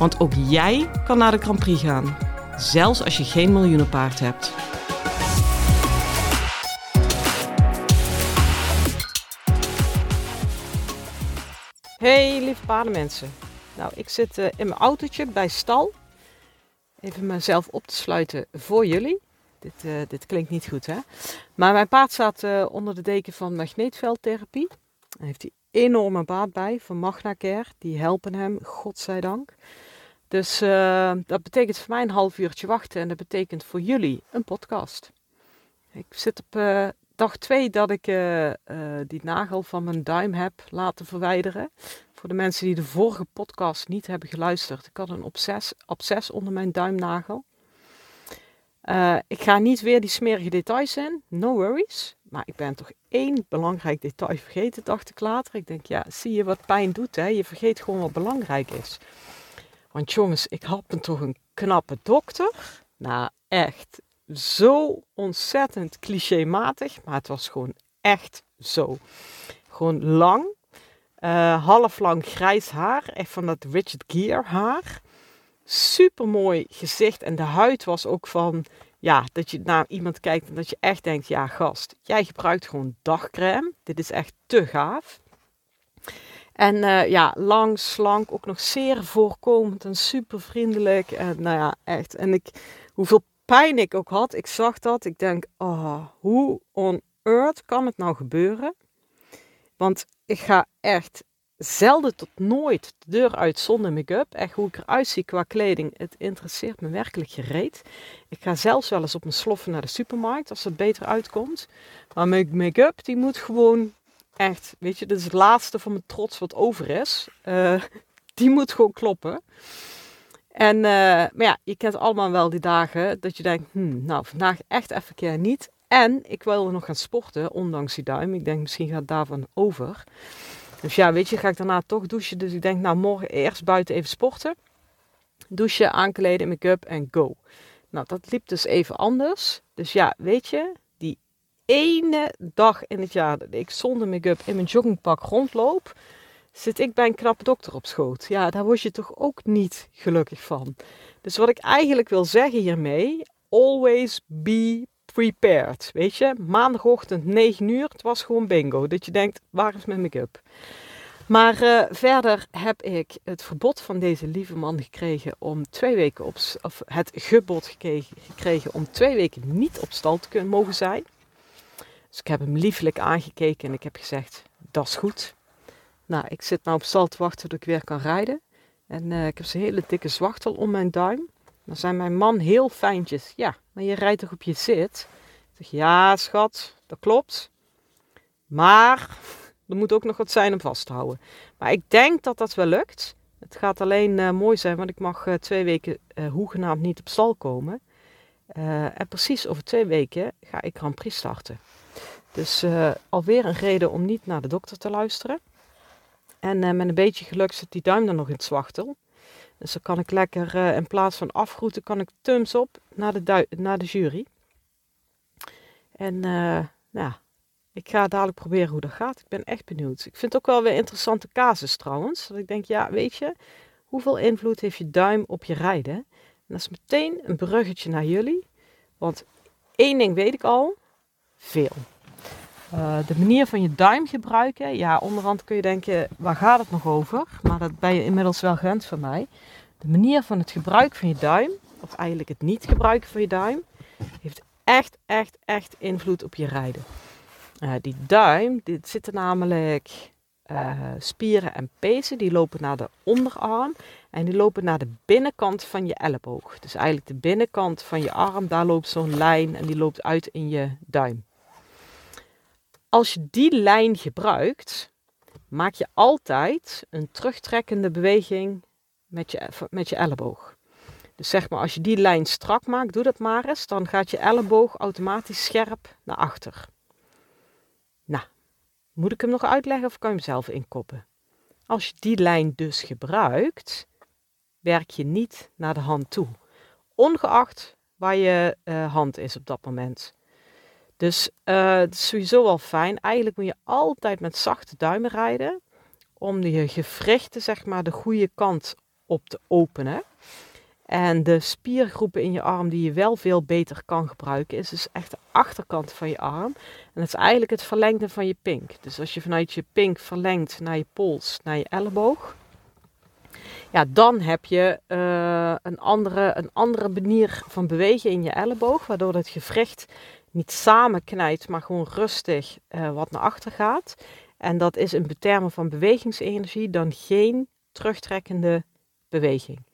Want ook jij kan naar de Grand Prix gaan, zelfs als je geen miljoenenpaard hebt. Hey lieve paardenmensen. Nou, ik zit uh, in mijn autootje bij stal. Even mezelf op te sluiten voor jullie. Dit, uh, dit klinkt niet goed, hè? Maar mijn paard staat uh, onder de deken van magneetveldtherapie. Hij heeft die enorme baat bij van MagnaCare. Die helpen hem, godzijdank. Dus uh, dat betekent voor mij een half uurtje wachten. En dat betekent voor jullie een podcast. Ik zit op dag 2 dat ik die nagel van mijn duim heb laten verwijderen. Voor de mensen die de vorige podcast niet hebben geluisterd. Ik had een obses, onder mijn duimnagel. Ik ga niet weer die smerige details in, no worries. Maar ik ben toch één belangrijk detail vergeten, dacht ik later. Ik denk, ja, zie je wat pijn doet, hè? Je vergeet gewoon wat belangrijk is. Want jongens, ik had me toch een knappe dokter. Nou, echt zo ontzettend clichématig, maar het was gewoon echt zo. Gewoon lang, uh, half lang grijs haar, echt van dat Richard Gere haar super mooi gezicht. En de huid was ook van, ja, dat je naar iemand kijkt en dat je echt denkt, ja gast, jij gebruikt gewoon dagcrème. Dit is echt te gaaf. En uh, ja, lang, slank, ook nog zeer voorkomend en super vriendelijk. En nou ja, echt. En ik, hoeveel pijn ik ook had, ik zag dat. Ik denk, oh, hoe on earth kan het nou gebeuren? Want ik ga echt zelden tot nooit de deur uit zonder make-up. Echt hoe ik eruit zie qua kleding, het interesseert me werkelijk gereed. Ik ga zelfs wel eens op mijn sloffen naar de supermarkt als het beter uitkomt. Maar mijn make-up die moet gewoon echt, weet je, dit is het laatste van mijn trots wat over is. Uh, die moet gewoon kloppen. En, uh, maar ja, je kent allemaal wel die dagen dat je denkt, hmm, nou vandaag echt even keer niet. En ik wilde nog gaan sporten, ondanks die duim. Ik denk misschien gaat daarvan over. Dus ja, weet je, ga ik daarna toch douchen. Dus ik denk, nou, morgen eerst buiten even sporten. Douchen, aankleden, make-up en go. Nou, dat liep dus even anders. Dus ja, weet je, ene dag in het jaar dat ik zonder make-up in mijn joggingpak rondloop, zit ik bij een knappe dokter op schoot. Ja, daar word je toch ook niet gelukkig van. Dus wat ik eigenlijk wil zeggen hiermee, always be prepared. Weet je, maandagochtend 9 uur, het was gewoon bingo. Dat je denkt, waar is mijn make-up? Maar uh, verder heb ik het verbod van deze lieve man gekregen om twee weken op, of het gebod gekregen, gekregen om twee weken niet op stal te kunnen mogen zijn. Dus ik heb hem liefelijk aangekeken en ik heb gezegd, dat is goed. Nou, ik zit nou op stal te wachten tot ik weer kan rijden. En uh, ik heb zo'n hele dikke zwachtel om mijn duim. Dan zijn mijn man heel fijntjes. Ja, maar je rijdt toch op je zit? Ik zeg, ja schat, dat klopt. Maar er moet ook nog wat zijn om vast te houden. Maar ik denk dat dat wel lukt. Het gaat alleen uh, mooi zijn, want ik mag uh, twee weken hoegenaamd niet op stal komen. en precies over twee weken ga ik Grand Prix starten. Dus alweer een reden om niet naar de dokter te luisteren. En met een beetje geluk zit die duim dan nog in het zwachtel. Dus dan kan ik lekker uh, in plaats van afgroeten, kan ik thumbs op naar de, naar de jury. En uh, nou, ik ga dadelijk proberen hoe dat gaat. Ik ben echt benieuwd. Ik vind het ook wel weer interessante casus trouwens. Dat ik denk, ja, weet je, hoeveel invloed heeft je duim op je rijden? En dat is meteen een bruggetje naar jullie. Want één ding weet ik al, veel. Uh, de manier van je duim gebruiken, ja, onderhand kun je denken, waar gaat het nog over? Maar dat ben je inmiddels wel gewend van mij. De manier van het gebruik van je duim, of eigenlijk het niet gebruiken van je duim, heeft echt, echt, echt invloed op je rijden. Uh, die duim, dit zitten namelijk uh, spieren en pezen, die lopen naar de onderarm en die lopen naar de binnenkant van je elleboog. Dus eigenlijk de binnenkant van je arm, daar loopt zo'n lijn en die loopt uit in je duim. Als je die lijn gebruikt, maak je altijd een terugtrekkende beweging met je, met je elleboog. Dus zeg maar, als je die lijn strak maakt, doe dat maar eens, dan gaat je elleboog automatisch scherp naar achter. Nou, moet ik hem nog uitleggen of kan je hem zelf inkoppen? Als je die lijn dus gebruikt, werk je niet naar de hand toe. Ongeacht waar je uh, hand is op dat moment. Dus uh, het is sowieso wel fijn. Eigenlijk moet je altijd met zachte duimen rijden. Om je gewrichten zeg maar de goede kant op te openen. En de spiergroepen in je arm die je wel veel beter kan gebruiken, is dus echt de achterkant van je arm. En dat is eigenlijk het verlengde van je pink. Dus als je vanuit je pink verlengt naar je pols, naar je elleboog, ja, dan heb je uh, een, andere, een andere manier van bewegen in je elleboog, waardoor het gewricht niet samenknijpt, maar gewoon rustig uh, wat naar achter gaat. En dat is in termen van bewegingsenergie dan geen terugtrekkende beweging.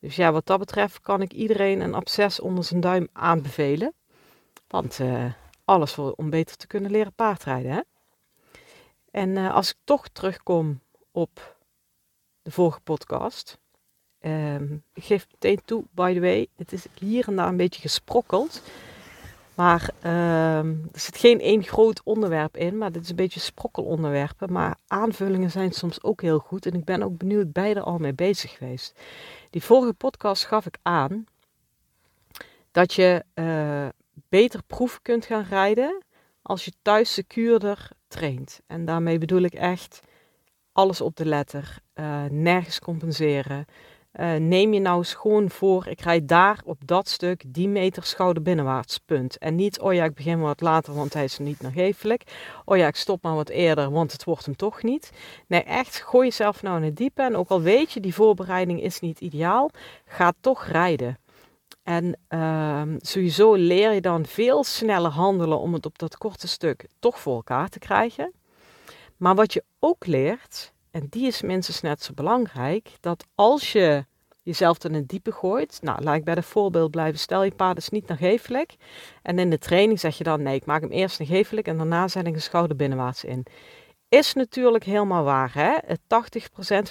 Dus ja, wat dat betreft kan ik iedereen een absces onder zijn duim aanbevelen. Want uh, alles voor, om beter te kunnen leren paardrijden. Hè? En uh, als ik toch terugkom op de vorige podcast. Um, ik geef meteen toe, by the way, het is hier en daar een beetje gesprokkeld. Maar uh, er zit geen één groot onderwerp in, maar dit is een beetje sprokkelonderwerpen. Maar aanvullingen zijn soms ook heel goed en ik ben ook benieuwd beide al mee bezig geweest. Die vorige podcast gaf ik aan dat je uh, beter proeven kunt gaan rijden als je thuis secuurder traint. En daarmee bedoel ik echt alles op de letter, uh, nergens compenseren. Uh, neem je nou eens gewoon voor, ik rijd daar op dat stuk die meter schouder binnenwaarts, punt. En niet, oh ja, ik begin wat later, want hij is niet nagevelijk. Oh ja, ik stop maar wat eerder, want het wordt hem toch niet. Nee, echt, gooi jezelf nou in het diepe. En ook al weet je, die voorbereiding is niet ideaal, ga toch rijden. En uh, sowieso leer je dan veel sneller handelen om het op dat korte stuk toch voor elkaar te krijgen. Maar wat je ook leert, en die is minstens net zo belangrijk, dat als je jezelf in een diepe gooit, nou laat ik bij het voorbeeld blijven, stel je paard is niet nagevelijk en in de training zeg je dan nee, ik maak hem eerst nagevelijk en daarna zet ik een schouder binnenwaarts in. Is natuurlijk helemaal waar. Hè? 80%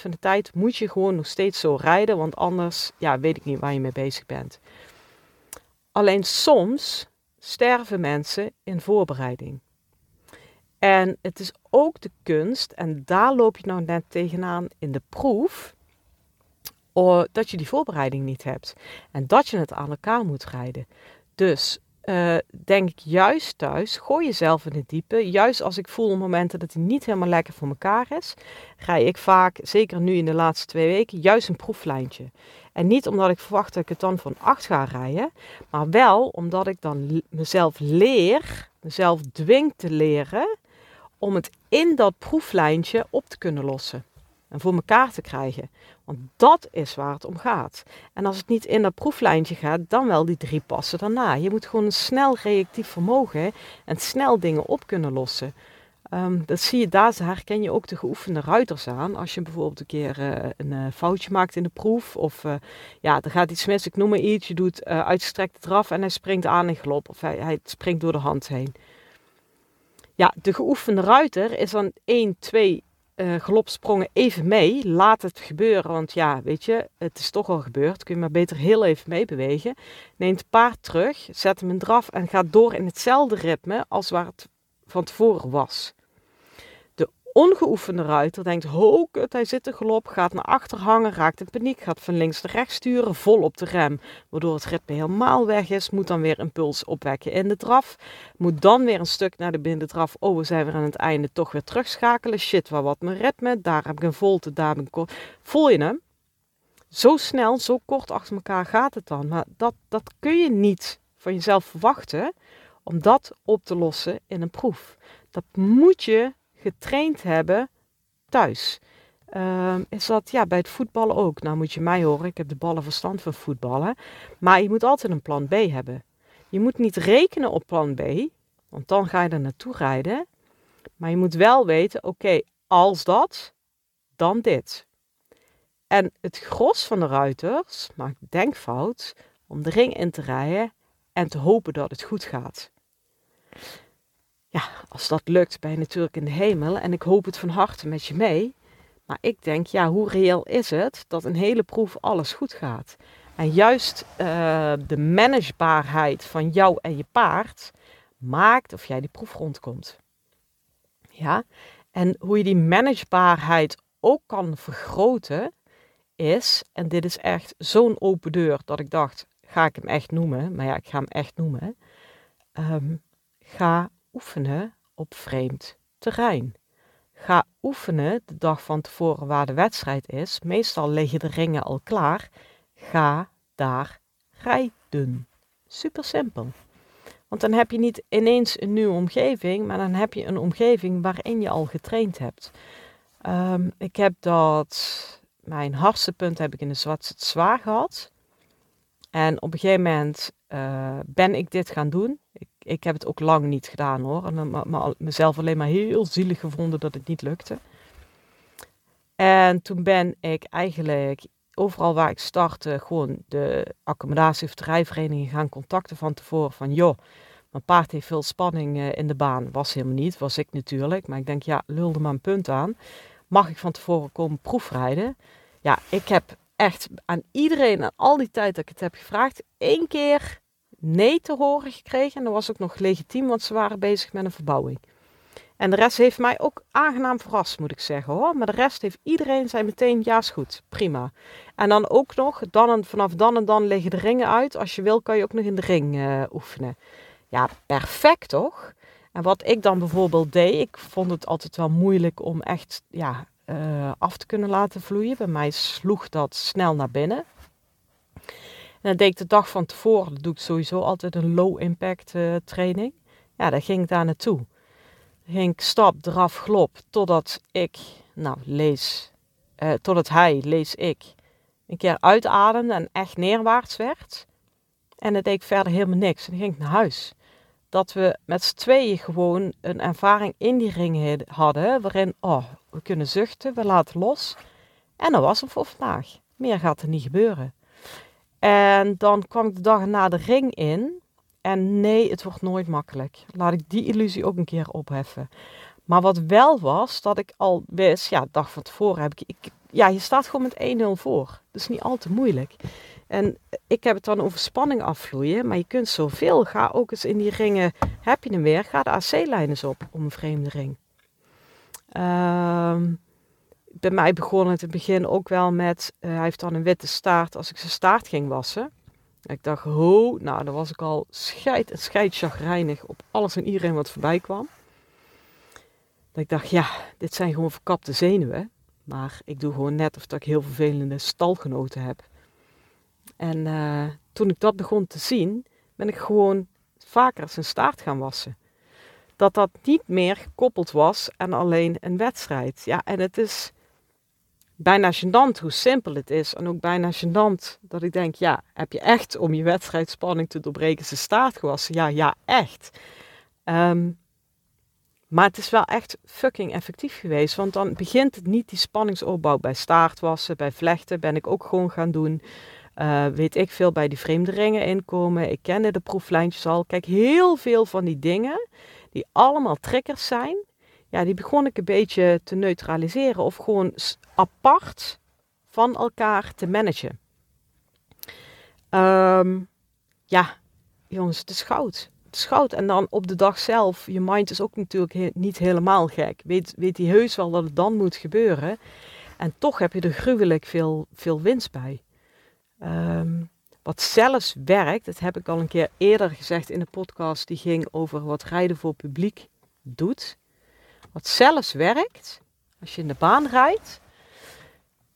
van de tijd moet je gewoon nog steeds zo rijden, want anders ja, weet ik niet waar je mee bezig bent. Alleen soms sterven mensen in voorbereiding. En het is ook de kunst, en daar loop je nou net tegenaan in de proef, dat je die voorbereiding niet hebt. En dat je het aan elkaar moet rijden. Dus uh, denk ik juist thuis, gooi jezelf in het diepe. Juist als ik voel momenten dat hij niet helemaal lekker voor elkaar is, ga ik vaak, zeker nu in de laatste twee weken, juist een proeflijntje. En niet omdat ik verwacht dat ik het dan van acht ga rijden, maar wel omdat ik dan mezelf leer, mezelf dwing te leren om het in dat proeflijntje op te kunnen lossen. En voor elkaar te krijgen. Want dat is waar het om gaat. En als het niet in dat proeflijntje gaat, dan wel die drie passen daarna. Je moet gewoon een snel reactief vermogen en snel dingen op kunnen lossen. Um, dat zie je, daar herken je ook de geoefende ruiters aan. Als je bijvoorbeeld een keer uh, een uh, foutje maakt in de proef. Of uh, ja, er gaat iets mis, ik noem maar iets. Je doet uitgestrekt eraf en hij springt aan in galop. Of hij, hij springt door de hand heen. Ja, de geoefende ruiter is dan 1, 2 uh, galopsprongen even mee. Laat het gebeuren, want ja, weet je, het is toch al gebeurd. Kun je maar beter heel even meebewegen. Neemt het paard terug, zet hem in draf en gaat door in hetzelfde ritme als waar het van tevoren was ongeoefende ruiter denkt, ho kut, hij zit er galop, gaat naar achter hangen, raakt in paniek, gaat van links naar rechts sturen, vol op de rem, waardoor het ritme helemaal weg is, moet dan weer impuls opwekken in de draf, moet dan weer een stuk naar de binnendraf, oh we zijn weer aan het einde, toch weer terugschakelen, shit, waar wat mijn ritme, daar heb ik een volte, daar heb ik een kort, voel je hem? Zo snel, zo kort achter elkaar gaat het dan, maar dat, dat kun je niet van jezelf verwachten om dat op te lossen in een proef. Dat moet je getraind hebben thuis. Uh, is dat ja, bij het voetballen ook. Nou moet je mij horen, ik heb de ballen verstand van voetballen. Maar je moet altijd een plan B hebben. Je moet niet rekenen op plan B, want dan ga je er naartoe rijden. Maar je moet wel weten, oké, als dat, dan dit. En het gros van de ruiters maakt denkfout om de ring in te rijden en te hopen dat het goed gaat ja, als dat lukt, ben je natuurlijk in de hemel. En ik hoop het van harte met je mee. Maar ik denk, ja, hoe reëel is het dat een hele proef alles goed gaat? En juist uh, de managebaarheid van jou en je paard maakt of jij die proef rondkomt. Ja, en hoe je die managebaarheid ook kan vergroten is, en dit is echt zo'n open deur dat ik dacht, ga ik hem echt noemen? Maar ja, ik ga hem echt noemen. Um, ga oefenen op vreemd terrein. Ga oefenen de dag van tevoren waar de wedstrijd is. Meestal liggen de ringen al klaar. Ga daar rijden. Super simpel. Want dan heb je niet ineens een nieuwe omgeving, maar dan heb je een omgeving waarin je al getraind hebt. Um, ik heb dat, mijn hardste punt heb ik in de Zwarte Zwaar gehad. En op een gegeven moment uh, ben ik dit gaan doen. Ik, ik heb het ook lang niet gedaan hoor. En me, mezelf alleen maar heel zielig gevonden dat het niet lukte. En toen ben ik eigenlijk overal waar ik startte, gewoon de accommodatie of de rijvereniging gaan contacten van tevoren. Van joh, mijn paard heeft veel spanning uh, in de baan. Was helemaal niet, was ik natuurlijk. Maar ik denk, ja, lulde maar een punt aan. Mag ik van tevoren komen proefrijden? Ja, ik heb echt aan iedereen, aan al die tijd dat ik het heb gevraagd, één keer nee te horen gekregen. En dat was ook nog legitiem, want ze waren bezig met een verbouwing. En de rest heeft mij ook aangenaam verrast, moet ik zeggen hoor. Maar de rest heeft iedereen zei meteen, ja is goed, prima. En dan ook nog, dan en, vanaf dan en dan liggen de ringen uit. Als je wil kan je ook nog in de ring uh, oefenen. Ja, perfect toch? En wat ik dan bijvoorbeeld deed, ik vond het altijd wel moeilijk om echt ja, uh, af te kunnen laten vloeien. Bij mij sloeg dat snel naar binnen. Dan deed ik de dag van tevoren, dat doe ik sowieso altijd een low impact uh, training. Ja, dan ging ik daar naartoe. Ging ik stap, draf, glop, totdat ik, nou lees, uh, totdat hij, lees ik, een keer uitademde en echt neerwaarts werd. En dan deed ik verder helemaal niks. En dan ging ik naar huis. Dat we met z'n tweeën gewoon een ervaring in die ring hadden, waarin, oh, we kunnen zuchten, we laten los. En dat was hem voor vandaag. Meer gaat er niet gebeuren. En dan kwam ik de dag na de ring in. En nee, het wordt nooit makkelijk. Laat ik die illusie ook een keer opheffen. Maar wat wel was, dat ik al wist, ja, dag van tevoren heb ik, ik ja, je staat gewoon met 1-0 voor. Dat is niet al te moeilijk. En ik heb het dan over spanning afvloeien, maar je kunt zoveel. Ga ook eens in die ringen, heb je hem weer, ga de AC-lijn eens op om een vreemde ring. Um, bij mij begon het in het begin ook wel met, uh, hij heeft dan een witte staart als ik zijn staart ging wassen. Ik dacht, ho, nou dan was ik al scheid en scheidchagrijnig op alles en iedereen wat voorbij kwam. Dat ik dacht, ja, dit zijn gewoon verkapte zenuwen. Maar ik doe gewoon net of dat ik heel vervelende stalgenoten heb. En uh, toen ik dat begon te zien, ben ik gewoon vaker zijn staart gaan wassen dat dat niet meer gekoppeld was aan alleen een wedstrijd. Ja, en het is bijna gênant hoe simpel het is. En ook bijna gênant dat ik denk, ja, heb je echt om je wedstrijdspanning te doorbreken zijn staart gewassen? Ja, ja, echt. Um, maar het is wel echt fucking effectief geweest. Want dan begint het niet die spanningsopbouw bij staartwassen, bij vlechten ben ik ook gewoon gaan doen. Uh, weet ik veel bij die vreemde ringen inkomen. Ik kende de proeflijntjes al. Kijk, heel veel van die dingen die allemaal triggers zijn, ja, die begon ik een beetje te neutraliseren of gewoon apart van elkaar te managen. Um, ja, jongens, het is goud. Het is goud. En dan op de dag zelf, je mind is ook natuurlijk niet helemaal gek. Weet, weet hij heus wel dat het dan moet gebeuren. En toch heb je er gruwelijk veel, veel winst bij. Um, wat zelfs werkt, dat heb ik al een keer eerder gezegd in de podcast, die ging over wat rijden voor publiek doet. Wat zelfs werkt, als je in de baan rijdt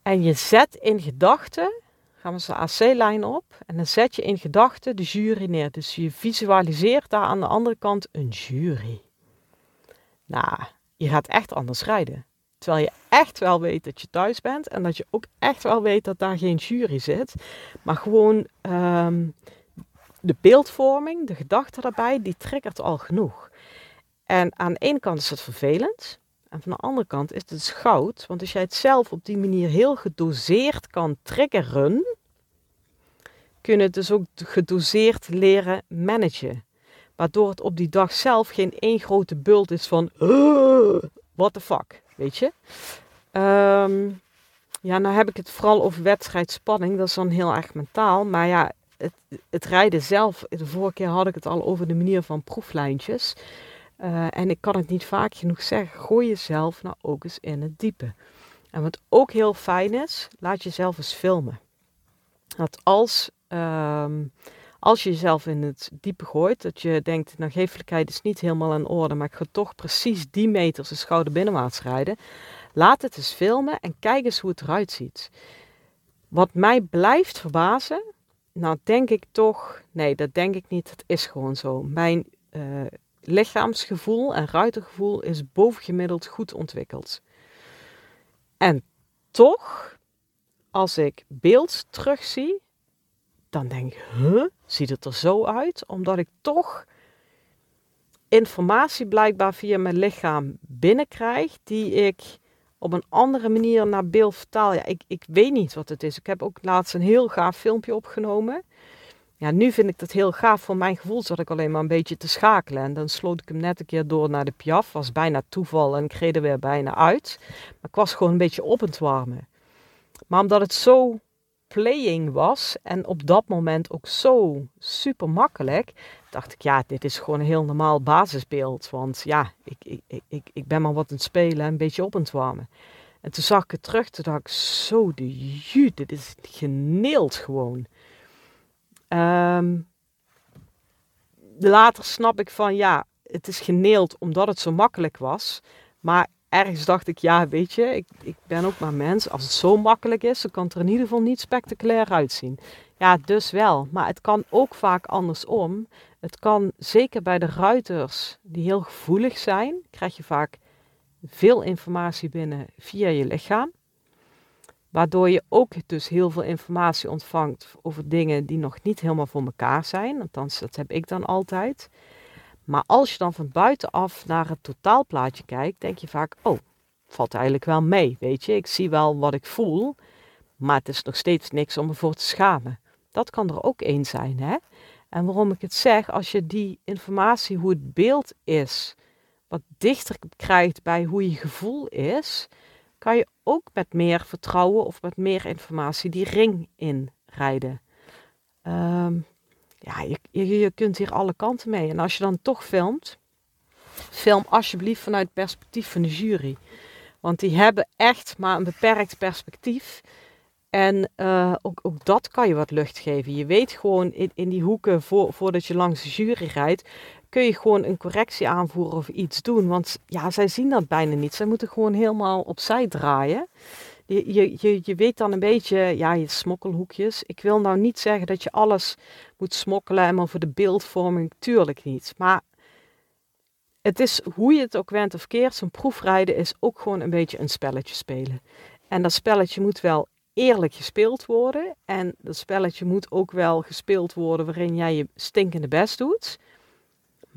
en je zet in gedachten, gaan we de AC-lijn op, en dan zet je in gedachten de jury neer. Dus je visualiseert daar aan de andere kant een jury. Nou, je gaat echt anders rijden. Terwijl je echt wel weet dat je thuis bent en dat je ook echt wel weet dat daar geen jury zit. Maar gewoon ehm, de beeldvorming, de gedachte daarbij, die triggert al genoeg. En aan de ene kant is het vervelend. En van de andere kant is het dus goud. Want als jij het zelf op die manier heel gedoseerd kan triggeren, kun je het dus ook gedoseerd leren managen. Waardoor het op die dag zelf geen één grote bult is van, what the fuck weet je. Ehm, ja, nou heb ik het vooral over wedstrijdspanning. Dat is dan heel erg mentaal. Maar ja, het, het rijden zelf. De vorige keer had ik het al over de manier van proeflijntjes. Uh, en ik kan het niet vaak genoeg zeggen. Gooi jezelf nou ook eens in het diepe. En wat ook heel fijn is, laat jezelf eens filmen. Dat als, um, als je jezelf in het diepe gooit, dat je denkt, nou geeflijkheid is niet helemaal in orde, maar ik ga toch precies die meters de schouder binnenwaarts rijden. Laat het eens filmen en kijk eens hoe het eruit ziet. Wat mij blijft verbazen, nou denk ik toch, nee dat denk ik niet, het is gewoon zo. Mijn uh, lichaamsgevoel en ruitergevoel is bovengemiddeld goed ontwikkeld. En toch, als ik beeld terugzie, dan denk ik, huh, ziet het er zo uit? Omdat ik toch informatie blijkbaar via mijn lichaam binnenkrijg, die ik op een andere manier naar beeld vertaal. Ja, ik, ik weet niet wat het is. Ik heb ook laatst een heel gaaf filmpje opgenomen. Ja, nu vind ik dat heel gaaf. Voor mijn gevoel zat ik alleen maar een beetje te schakelen. En dan sloot ik hem net een keer door naar de Piaf. Was bijna toeval en ik reed er weer bijna uit. Maar ik was gewoon een beetje op het warmen. Maar omdat het zo playing was en op dat moment ook zo super makkelijk, dacht ik, ja, dit is gewoon een heel normaal basisbeeld. Want ja, ik, ik, ik, ik ben maar wat aan het spelen en een beetje op het warmen. En toen zag ik het terug, toen dacht ik, zo de dit is geneeld gewoon. Um, later snap ik van ja, het is geneeld omdat het zo makkelijk was. Maar ergens dacht ik, ja, weet je, ik, ik ben ook maar mens. Als het zo makkelijk is, dan kan het er in ieder geval niet spectaculair uitzien. Ja, dus wel. Maar het kan ook vaak andersom. Het kan zeker bij de ruiters die heel gevoelig zijn, krijg je vaak veel informatie binnen via je lichaam. Waardoor je ook dus heel veel informatie ontvangt over dingen die nog niet helemaal voor elkaar zijn. Althans, dat heb ik dan altijd. Maar als je dan van buitenaf naar het totaalplaatje kijkt, denk je vaak: oh, valt eigenlijk wel mee. Weet je, ik zie wel wat ik voel, maar het is nog steeds niks om me voor te schamen. Dat kan er ook één zijn, hè? En waarom ik het zeg, als je die informatie, hoe het beeld is, wat dichter krijgt bij hoe je gevoel is, kan je ook met meer vertrouwen of met meer informatie die ring inrijden. Um, ja, je, je, je kunt hier alle kanten mee. En als je dan toch filmt, film alsjeblieft vanuit het perspectief van de jury. Want die hebben echt maar een beperkt perspectief. En uh, ook, ook dat kan je wat lucht geven. Je weet gewoon in, in die hoeken voor, voordat je langs de jury rijdt, kun je gewoon een correctie aanvoeren of iets doen. Want ja, zij zien dat bijna niet. Zij moeten gewoon helemaal opzij draaien. Je, je, je, je weet dan een beetje, ja, je smokkelhoekjes. Ik wil nou niet zeggen dat je alles moet smokkelen en maar voor de beeldvorming, tuurlijk niet. Maar het is hoe je het ook went of keert, zo'n proefrijden is ook gewoon een beetje een spelletje spelen. En dat spelletje moet wel eerlijk gespeeld worden. En dat spelletje moet ook wel gespeeld worden waarin jij je stinkende best doet.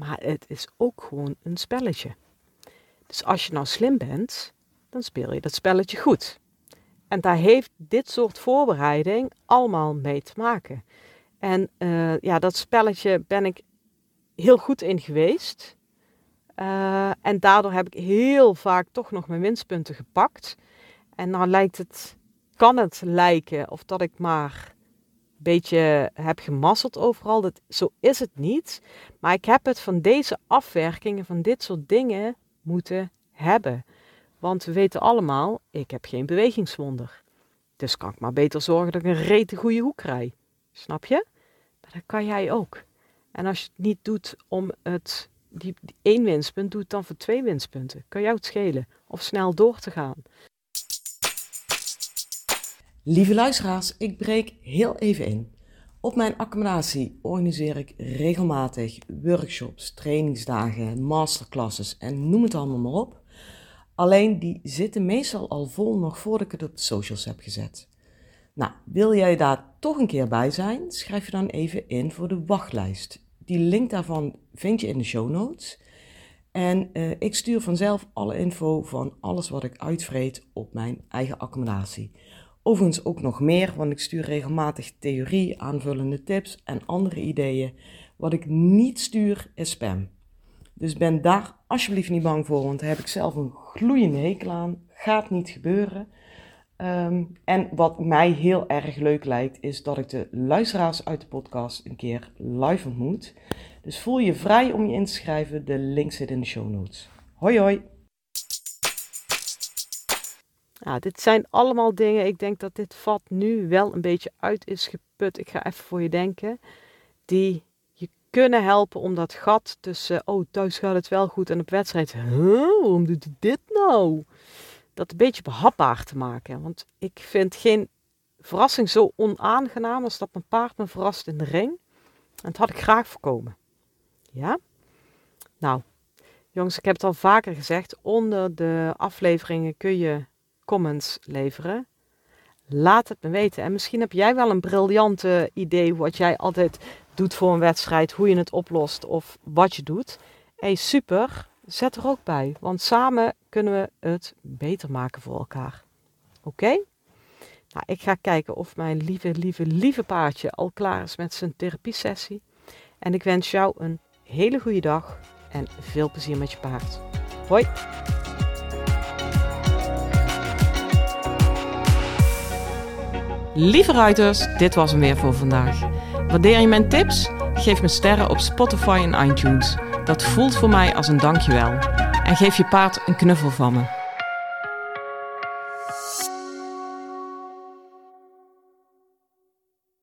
Maar het is ook gewoon een spelletje. Dus als je nou slim bent, dan speel je dat spelletje goed. En daar heeft dit soort voorbereiding allemaal mee te maken. En uh, ja, dat spelletje ben ik heel goed in geweest. Uh, en daardoor heb ik heel vaak toch nog mijn winstpunten gepakt. En nou lijkt het, kan het lijken of dat ik maar beetje heb gemasseld overal. Dat, zo is het niet. Maar ik heb het van deze afwerkingen, van dit soort dingen moeten hebben. Want we weten allemaal, ik heb geen bewegingswonder. Dus kan ik maar beter zorgen dat ik een rete goede hoek krijg. Snap je? Maar dat kan jij ook. En als je het niet doet om het, die, één winstpunt, doe het dan voor twee winstpunten. Kan jou het schelen. Of snel door te gaan. Lieve luisteraars, ik breek heel even in. Op mijn accommodatie organiseer ik regelmatig workshops, trainingsdagen, masterclasses en noem het allemaal maar op. Alleen die zitten meestal al vol nog voordat ik het op de socials heb gezet. Nou, wil jij daar toch een keer bij zijn? Schrijf je dan even in voor de wachtlijst. Die link daarvan vind je in de show notes. En uh, ik stuur vanzelf alle info van alles wat ik uitvreet op mijn eigen accommodatie. Overigens ook nog meer, want ik stuur regelmatig theorie, aanvullende tips en andere ideeën. Wat ik niet stuur is spam. Dus ben daar alsjeblieft niet bang voor, want daar heb ik zelf een gloeiende hekel aan. Gaat niet gebeuren. Ehm, en wat mij heel erg leuk lijkt, is dat ik de luisteraars uit de podcast een keer live ontmoet. Dus voel je vrij om je in te schrijven. De link zit in de show notes. Hoi hoi! Nou, dit zijn allemaal dingen. Ik denk dat dit vat nu wel een beetje uit is geput. Ik ga even voor je denken. Die je kunnen helpen om dat gat tussen. Oh, thuis gaat het wel goed en op wedstrijd. Huh, waarom doet hij dit nou? Dat een beetje behapbaar te maken. Want ik vind geen verrassing zo onaangenaam als dat mijn paard me verrast in de ring. En dat had ik graag voorkomen. Ja? Nou, jongens, ik heb het al vaker gezegd. Onder de afleveringen kun je comments leveren. Laat het me weten. En misschien heb jij wel een briljante idee wat jij altijd doet voor een wedstrijd, hoe je het oplost of wat je doet. Hey, super. Zet er ook bij, want samen kunnen we het beter maken voor elkaar. Oké? Nou, ik ga kijken of mijn lieve, lieve, lieve paardje al klaar is met zijn therapiesessie. En ik wens jou een hele goede dag en veel plezier met je paard. Hoi! Lieve ruiters, dit was hem weer voor vandaag. Waardeer je mijn tips? Geef me sterren op Spotify en iTunes. Dat voelt voor mij als een dankjewel. En geef je paard een knuffel van me.